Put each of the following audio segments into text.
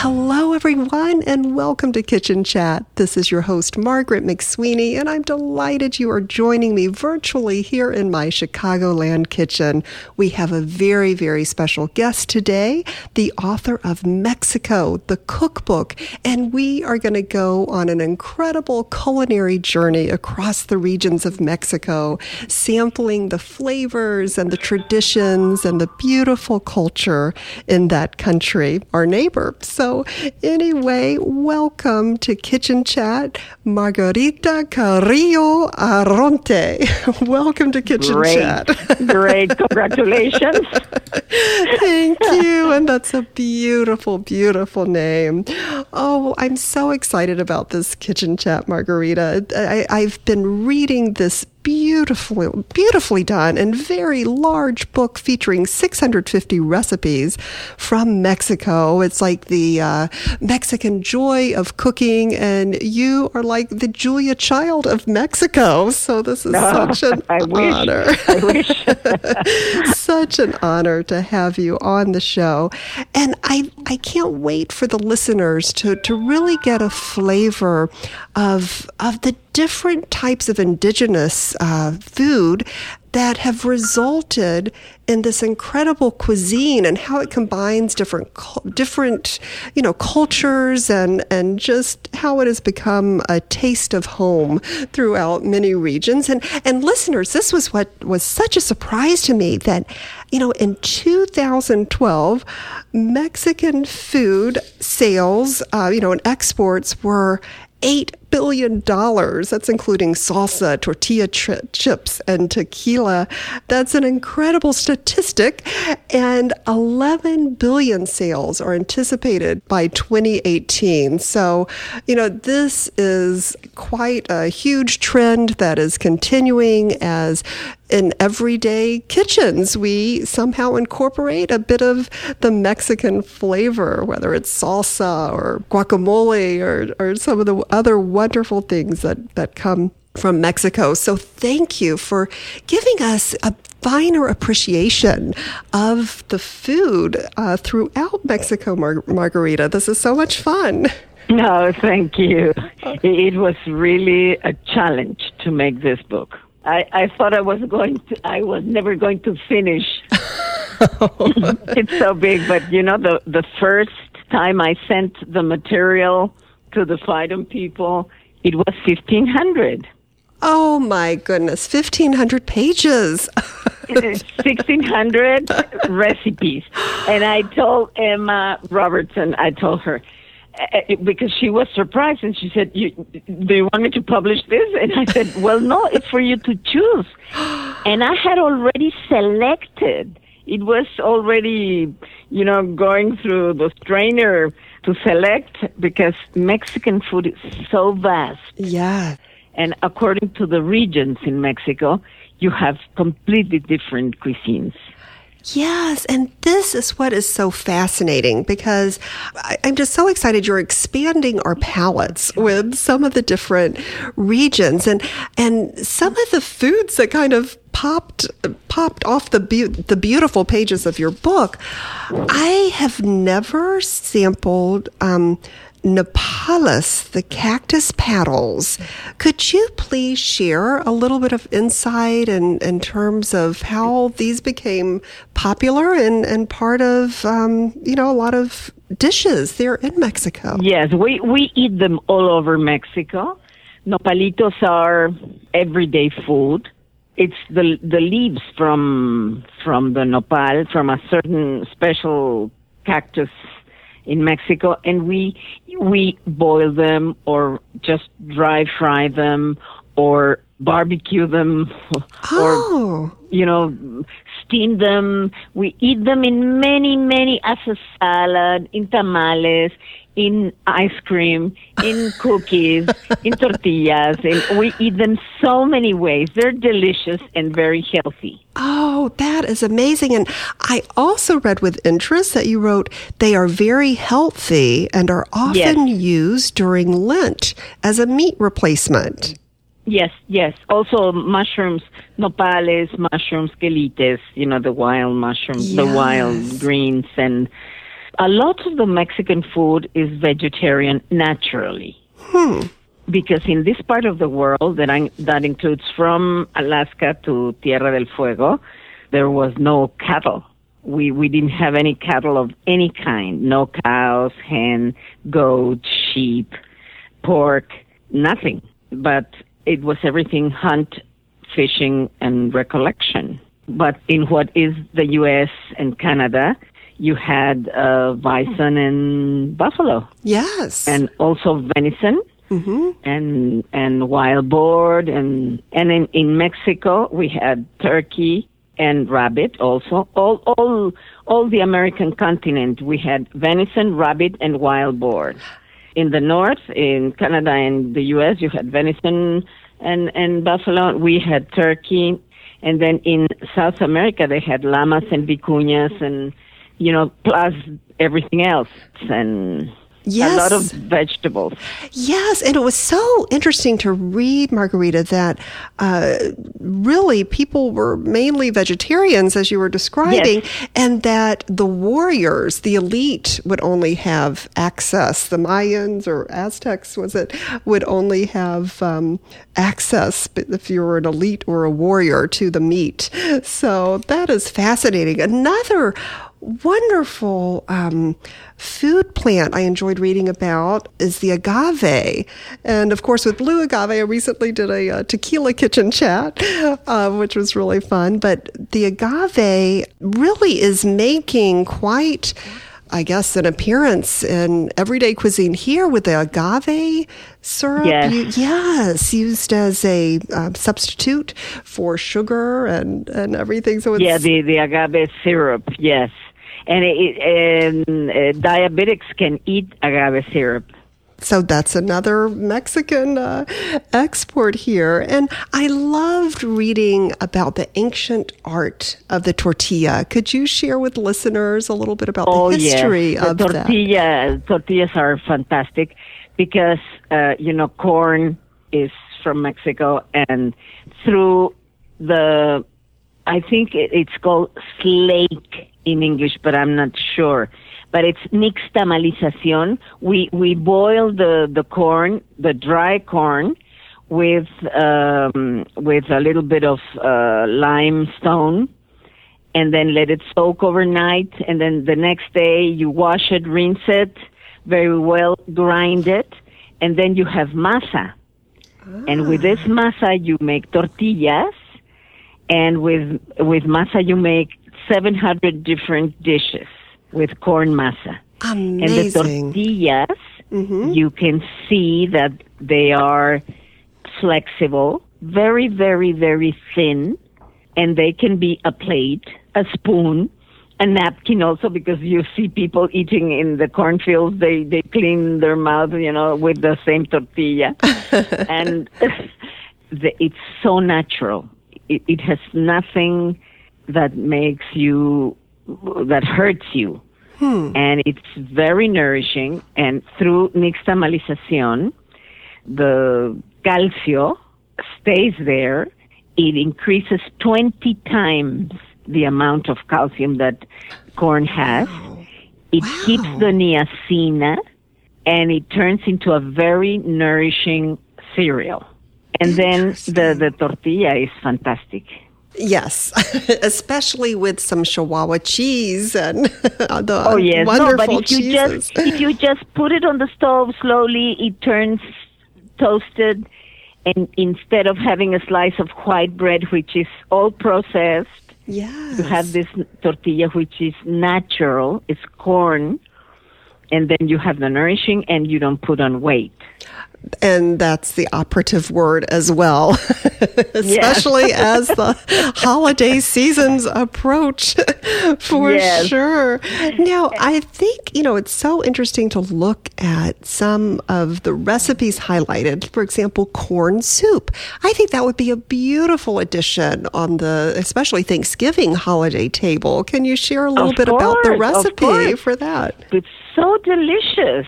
Hello, everyone, and welcome to Kitchen Chat. This is your host, Margaret McSweeney, and I'm delighted you are joining me virtually here in my Chicagoland kitchen. We have a very, very special guest today, the author of Mexico, the cookbook, and we are going to go on an incredible culinary journey across the regions of Mexico, sampling the flavors and the traditions and the beautiful culture in that country, our neighbor. So so, anyway, welcome to Kitchen Chat, Margarita Carrillo Arronte. welcome to Kitchen Great. Chat. Great. Congratulations. Thank you. And that's a beautiful, beautiful name. Oh, I'm so excited about this Kitchen Chat, Margarita. I, I've been reading this beautifully, beautifully done and very large book featuring 650 recipes from Mexico. It's like the uh, Mexican joy of cooking, and you are like the Julia Child of Mexico. So this is Oh, such an I wish. honor. I wish. such an honor to have you on the show. And I, I can't wait for the listeners to, to really get a flavor of, of the different types of indigenous uh, food that have resulted in this incredible cuisine and how it combines different different you know cultures and and just how it has become a taste of home throughout many regions. And and listeners this was what was such a surprise to me that you know in 2012 Mexican food sales uh, you know and exports were eight billion dollars. That's including salsa, tortilla tri- chips, and tequila. That's an incredible statistic. And 11 billion sales are anticipated by 2018. So, you know, this is quite a huge trend that is continuing as in everyday kitchens, we somehow incorporate a bit of the Mexican flavor, whether it's salsa or guacamole or, or some of the other wonderful things that, that come from Mexico. So thank you for giving us a finer appreciation of the food uh, throughout Mexico, Mar- Margarita. This is so much fun. No, thank you. It was really a challenge to make this book. I, I thought I was going to, I was never going to finish. it's so big, but you know, the, the first time I sent the material to the Phaidon people, it was 1500. Oh my goodness, 1,500 pages. 1600 recipes. And I told Emma Robertson, I told her, Uh, because she was surprised and she said, you, Do you want me to publish this? And I said, Well, no, it's for you to choose. And I had already selected. It was already, you know, going through the strainer to select because Mexican food is so vast. yeah. And according to the regions in Mexico, you have completely different cuisines. Yes, and this is what is so fascinating because I, I'm just so excited you're expanding our palates with some of the different regions and and some of the foods that kind of popped popped off the be- the beautiful pages of your book. I have never sampled um, Nopales, the cactus paddles. Could you please share a little bit of insight in, in terms of how these became popular and, and part of, um, you know, a lot of dishes there in Mexico? Yes, we, we eat them all over Mexico. Nopalitos are everyday food. It's the the leaves from from the nopal from a certain special cactus in Mexico, and we we boil them or just dry fry them or barbecue them or Oh, you know steam them. We eat them in many many as a salad, in tamales, in ice cream, in cookies, in tortillas, and we eat them so many ways. They're delicious and very healthy. Oh, that is amazing. And I also read with interest that you wrote they are very healthy and are often Yes. used during Lent as a meat replacement. Yes, yes. Also mushrooms, nopales, mushrooms, quelites, you know, the wild mushrooms, the wild greens, and a lot of the Mexican food is vegetarian naturally. Hmm. Because in this part of the world, that, I, that includes from Alaska to Tierra del Fuego, there was no cattle. We, we didn't have any cattle of any kind. No cows, hen, goat, sheep, pork, nothing. But it was everything hunt, fishing, and recollection. But in what is the U.S. and Canada, you had uh, bison and buffalo, Yes. and also venison, and and wild boar, and and in, in Mexico we had turkey and rabbit. Also, all all all the American continent we had venison, rabbit, and wild boar. In the north, in Canada and the U.S., you had venison and and buffalo. We had turkey, and then in South America they had llamas and vicuñas, and you know, plus everything else, and a lot of vegetables. Yes, and it was so interesting to read, Margarita, that uh, really people were mainly vegetarians, as you were describing, and that the warriors, the elite, would only have access. The Mayans or Aztecs, was it, would only have um, access if you were an elite or a warrior to the meat. So that is fascinating. Another wonderful um, food plant I enjoyed reading about is the agave. And of course, with blue agave, I recently did a, uh tequila kitchen chat, uh, which was really fun. But the agave really is making quite. I guess an appearance in everyday cuisine here with the agave syrup. Yes. You- yes, used as a uh, substitute for sugar and, and everything. So it's Yeah, the the agave syrup. Yes, and it, and uh, diabetics can eat agave syrup. So that's another Mexican uh, export here. And I loved reading about the ancient art of the tortilla. Could you share with listeners a little bit about Oh the history yes, of the that? tortilla tortillas are fantastic because uh, you know corn is from Mexico, and through the I think it's called slake in English, but I'm not sure. But it's nixtamalización. We we boil the the corn, the dry corn, with um, with a little bit of uh, limestone and then let it soak overnight. And then the next day you wash it, rinse it very well, grind it, and then you have masa. And with this masa you make tortillas, and with with masa you make 700 different dishes with corn masa. And the Amazing. tortillas, mm-hmm. you can see that they are flexible, very, very, very thin, and they can be a plate, a spoon, a napkin also because you see people eating in the cornfields, they, they clean their mouth, you know, with the same tortilla. and the, it's so natural. It, it has nothing that makes you, that hurts you hmm. and it's very nourishing. And through nixtamalización, the calcio stays there. It increases 20 times the amount of calcium that corn has. It keeps the niacina and it turns into a very nourishing cereal. And then the, the tortilla is fantastic. Yes, especially with some Chihuahua cheese and the Oh yes, wonderful no, but if you just if you just put it on the stove slowly, it turns toasted, and instead of having a slice of white bread, which is all processed, yes. you have this tortilla which is natural. It's corn, and then you have the nourishing, and you don't put on weight. And that's the operative word as well, especially as the holiday seasons approach for Yes. sure. Now, I think, you know, it's so interesting to look at some of the recipes highlighted. For example, corn soup. I think that would be a beautiful addition on the, especially Thanksgiving holiday table. Can you share a little Of bit about the recipe for that? It's so delicious.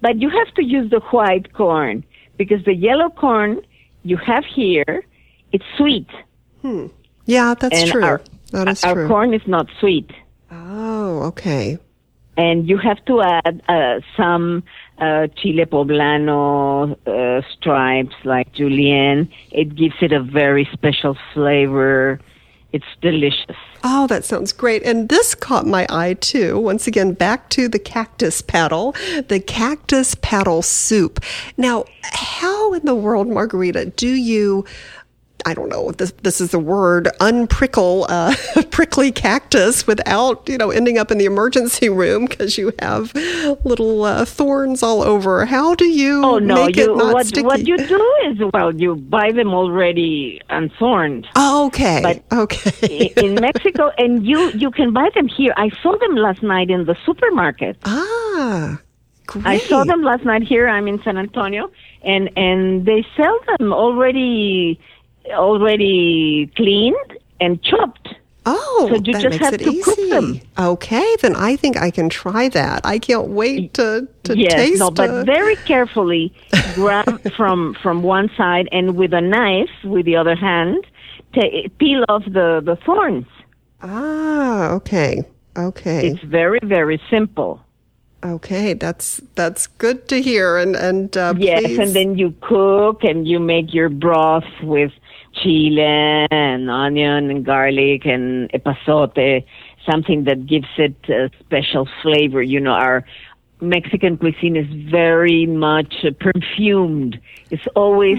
But you have to use the white corn because the yellow corn you have here, it's sweet. Yeah, that's and true. Our, that is our true. corn is not sweet. Oh, okay. And you have to add uh, some uh, chile poblano uh, stripes like julienne. It gives it a very special flavor. It's delicious. Oh, that sounds great. And this caught my eye too. Once again, back to the cactus paddle, the cactus paddle soup. Now, how in the world, Margarita, do you, I don't know this, this is the word, unprickle uh, prickly cactus without, you know, ending up in the emergency room because you have little uh, thorns all over? How do you Oh no! make You it not what sticky? what you do is well, you buy them already unthorned. Oh, okay. But- okay. in Mexico, and you you can buy them here. I saw them last night in the supermarket. ah, great. I saw them last night here. I'm in San Antonio, and and they sell them already already cleaned and chopped. Oh, So you that just makes have it to cook easy. them. Okay, then I think I can try that. I can't wait to, to yes, taste no, but uh, very carefully grab from from one side and with a knife with the other hand, peel off the the thorns. Ah, okay. Okay. It's very very simple. okay, that's that's good to hear and and uh, Yes, please- and then you cook and you make your broth with chile and onion and garlic and epazote, something that gives it a special flavor. You know, our Mexican cuisine is very much uh, perfumed. It's always,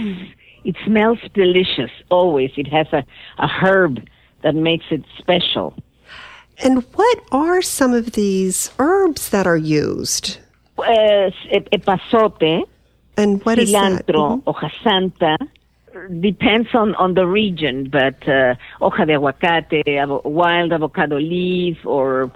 it smells delicious, always. It has a, a herb that makes it special. and what are some of these herbs that are used? Uh, epazote, And what cilantro, Mhm. hoja santa. Depends on, on the region, but uh, hoja de aguacate, avo- wild avocado leaf, or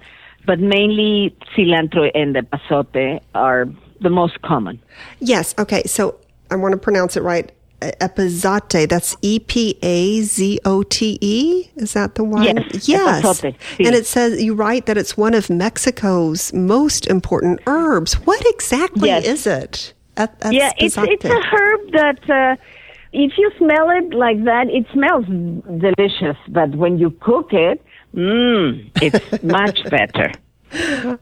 but mainly cilantro and epazote are the most common. Yes. Okay. So I want to pronounce it right. Epazote. That's E P A Z O T E. Is that the one? Yes, Yes. And it says you write that it's one of Mexico's most important herbs. What exactly Yes. is it? E- yeah, it's it's a herb that uh, if you smell it like that, it smells delicious. But when you cook it, mmm, it's much better.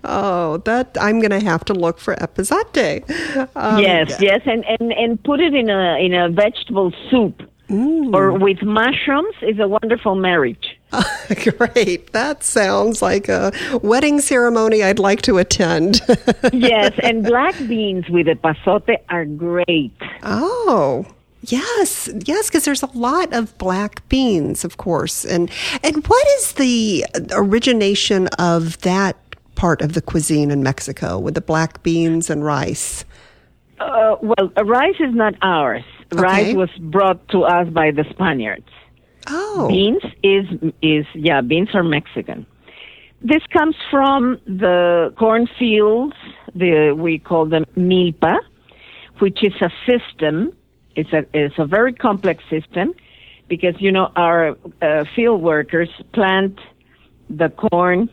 Oh, that I'm going to have to look for epazote. Um, yes, yes, and, and and put it in a in a vegetable soup or with mushrooms is a wonderful marriage. Great. That sounds like a wedding ceremony I'd like to attend. yes, and black beans with epazote are great. Oh, yes, yes, because there's a lot of black beans, of course. And and what is the origination of that part of the cuisine in Mexico with the black beans and rice? Uh, well, uh, rice is not ours. Rice was brought to us by the Spaniards. Oh, Beans is is yeah, beans are Mexican. This comes from the cornfields. The we call them milpa, which is a system. It's a it's a very complex system because you know our uh, field workers plant the corn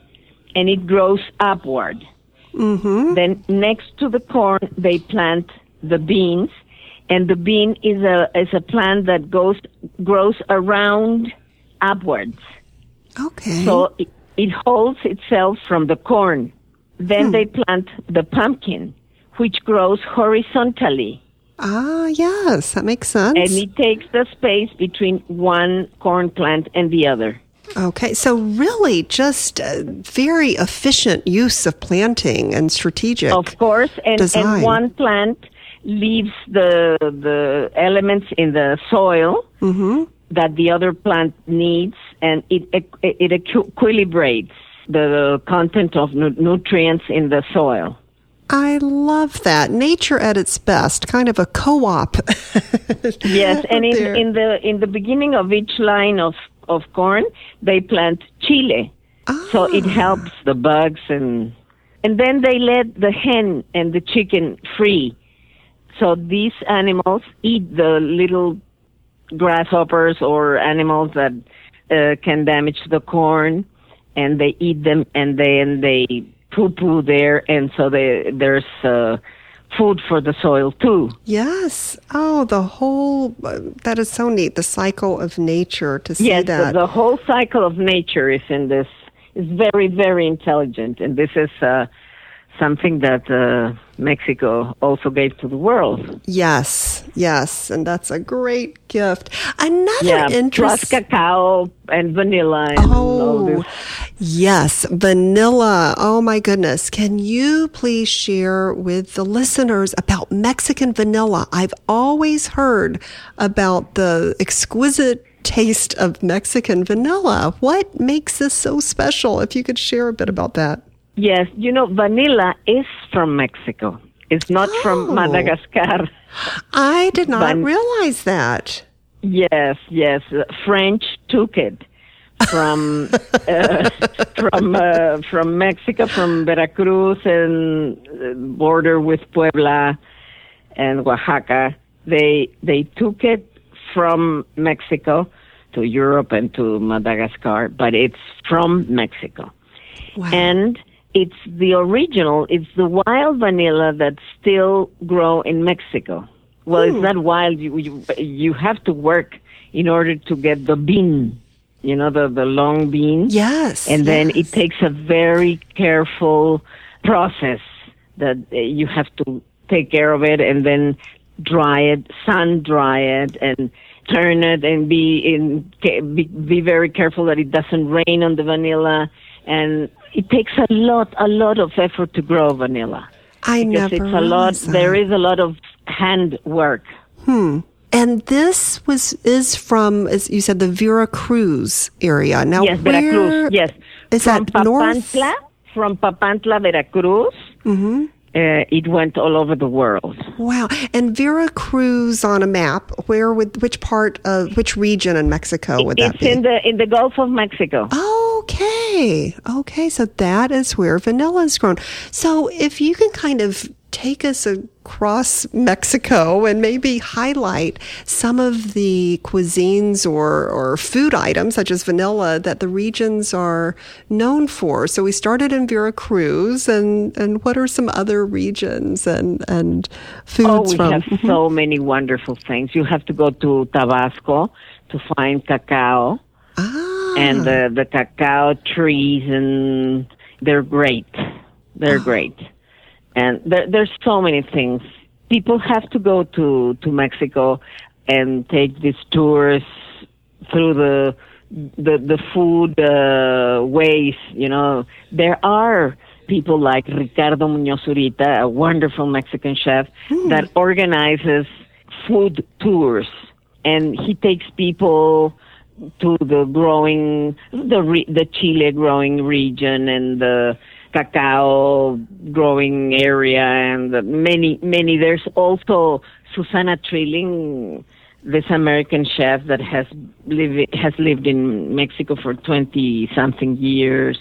and it grows upward. Mm-hmm. Then next to the corn they plant the beans, and the bean is a is a plant that goes grows around upwards. okay. So it, it holds itself from the corn. Then they plant the pumpkin, which grows horizontally, ah, yes, that makes sense. and it takes the space between one corn plant and the other. Okay, so really just uh, very efficient use of planting and strategic. Of course, and, and one plant leaves the the elements in the soil that the other plant needs, and it it, it equilibrates the content of nu- nutrients in the soil. I love that. Nature at its best, kind of a co-op. yes, and in, in the in the beginning of each line of of corn, they plant chile. Ah. So it ah. helps the bugs and and then they let the hen and the chicken free. So these animals eat the little grasshoppers or animals that uh, can damage the corn and they eat them and then they poo poo there and so they, there's uh, food for the soil too. Yes. Oh, the whole uh, that is so neat. The cycle of nature to see yes, that. The, the whole cycle of nature is in this. is very very intelligent, and this is uh, something that uh, Mexico also gave to the world. Yes, yes, and that's a great gift. Another yeah, interest- plus cacao and vanilla. And oh, yes, vanilla. Oh my goodness! Can you please share with the listeners about Mexican vanilla? I've always heard about the exquisite taste of Mexican vanilla. What makes this so special? If you could share a bit about that. Yes, you know, vanilla is from Mexico. It's not oh. from Madagascar. I did not Van- realize that. Yes, yes. French took it from uh, from uh, from Mexico, from Veracruz and uh, border with Puebla and Oaxaca. They they took it from Mexico to Europe and to Madagascar, but it's from Mexico. Wow. And it's the original, it's the wild vanilla that still grow in Mexico. Well, it's not wild. You, you, you have to work in order to get the bean, you know, the, the long bean. Yes. And then yes. it takes a very careful process that uh, you have to take care of it and then dry it, sun dry it, and turn it and be in be, be very careful that it doesn't rain on the vanilla and it takes a lot, a lot of effort to grow vanilla. I because never it's a lot. That. There is a lot of hand work. Hmm. And this was is from, as you said, the Veracruz area. Now, yes, Veracruz. Yes, is from that Papantla, north? From Papantla, Veracruz. Mm-hmm. Uh, it went all over the world. Wow! And Veracruz on a map, where would which part of which region in Mexico would it's that be? It's in the in the Gulf of Mexico. Okay, okay, so that is where vanilla is grown. So if you can kind of take us across Mexico and maybe highlight some of the cuisines or, or food items, such as vanilla, that the regions are known for. So we started in Veracruz, and, and what are some other regions and, and foods oh, we from? have mm-hmm. so many wonderful things. You have to go to Tabasco to find cacao. Ah. And the, the cacao trees, and they're great. They're oh. great and there, there's so many things. People have to go to to Mexico and take these tours through the the the food uh, ways. You know, there are people like Ricardo Muñoz Zurita, a wonderful Mexican chef, mm. that organizes food tours, and he takes people to the growing the re, the Chile growing region and the cacao growing area and many, many. There's also Susana Trilling, this American chef that has lived has lived in Mexico for twenty something years,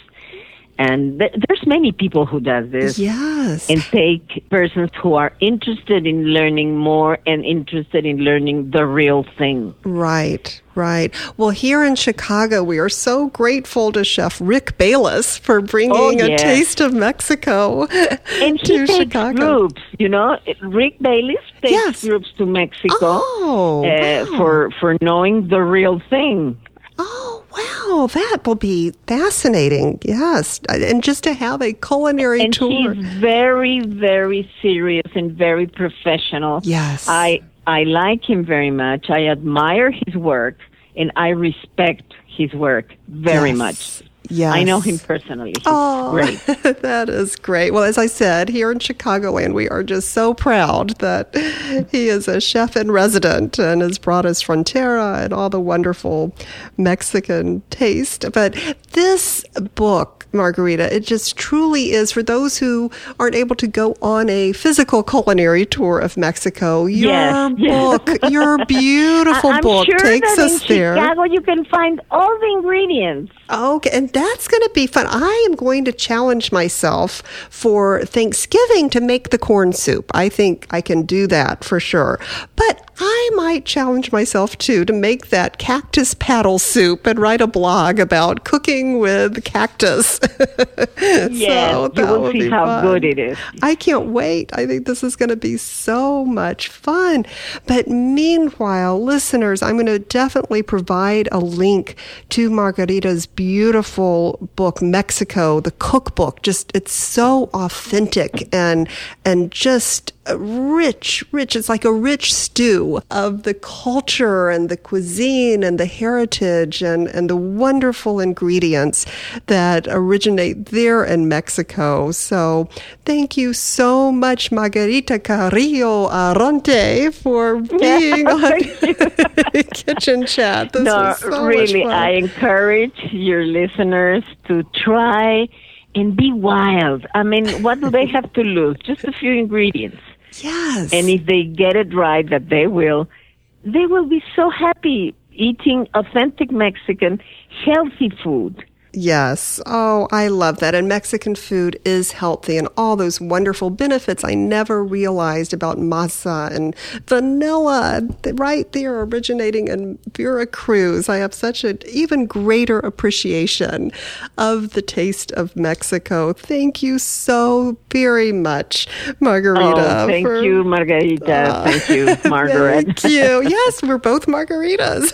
and th- there's many people who does this. Yes, and take persons who are interested in learning more and interested in learning the real thing. Right. Right. Well, here in Chicago, we are so grateful to Chef Rick Bayless for bringing oh, yes. a taste of Mexico and to he takes Chicago. Groups, you know, Rick Bayless takes yes. groups to Mexico oh, uh, wow. for for knowing the real thing. Oh wow, that will be fascinating. Yes, and just to have a culinary and tour. he's very, very serious and very professional. Yes, I I like him very much. I admire his work and I respect his work very yes. much. Yes. I know him personally. He's Oh, great. that is great. Well, as I said, here in Chicagoland, we are just so proud that he is a chef in resident and has brought us Frontera and all the wonderful Mexican taste. But this book, Margarita, it just truly is for those who aren't able to go on a physical culinary tour of Mexico. Your Yes, yes. book, your beautiful I- book sure takes us in there. Chicago you can find all the ingredients. Okay, and that's going to be fun. I am going to challenge myself for Thanksgiving to make the corn soup. I think I can do that for sure. But I might challenge myself too to make that cactus paddle soup and write a blog about cooking with cactus. Yes, So you will see how fun. good it is. I can't wait. I think this is going to be so much fun. But meanwhile, listeners, I'm going to definitely provide a link to Margarita's beautiful book, Mexico, the cookbook. Just, it's so authentic and, and just rich, rich. It's like a rich stew of the culture and the cuisine and the heritage and, and the wonderful ingredients that originate there in Mexico. So thank you so much, Margarita Carrillo Arronte, for being on Kitchen Chat. This no, so really. I encourage your listeners to try and be wild. I mean, what do they have to lose? Just a few ingredients. Yes. And if they get it right, that they will, they will be so happy eating authentic Mexican, healthy food. Yes. Oh, I love that. And Mexican food is healthy and all those wonderful benefits I never realized about masa and vanilla right there originating in Veracruz. I have such an even greater appreciation of the taste of Mexico. Thank you so very much, Margarita. oh, thank for- you, Margarita. thank you, Margaret. Thank you. Yes, we're both margaritas.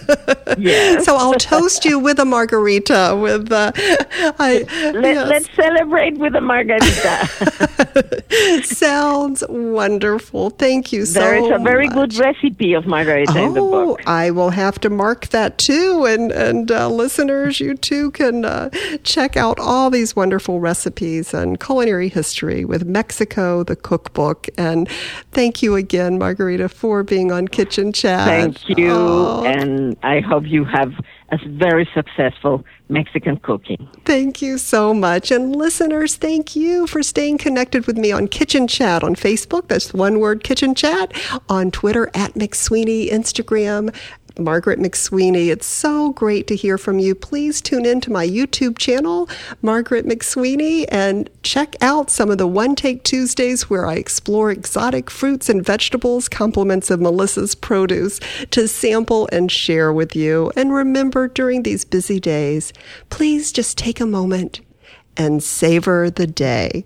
Yes. so I'll toast you with a margarita with uh, I Let, yes. Let's celebrate with a margarita. Sounds wonderful. Thank you so much. there is a very much. good recipe of margarita in the Oh, book. I will have to mark that too. And and uh, listeners, you too can uh, check out all these wonderful recipes and culinary history with Mexico, the cookbook. And thank you again, Margarita, for being on Kitchen Chat. Thank you, Oh, and I hope you have a very successful Mexican cooking. Thank you so much. And listeners, thank you for staying connected with me on Kitchen Chat on Facebook. That's one word, Kitchen Chat. On Twitter, at McSweeney, Instagram, Margaret McSweeney. It's so great to hear from you. Please tune in to my YouTube channel, Margaret McSweeney, and check out some of the One Take Tuesdays where I explore exotic fruits and vegetables, compliments of Melissa's produce to sample and share with you. And remember, during these busy days, please just take a moment and savor the day.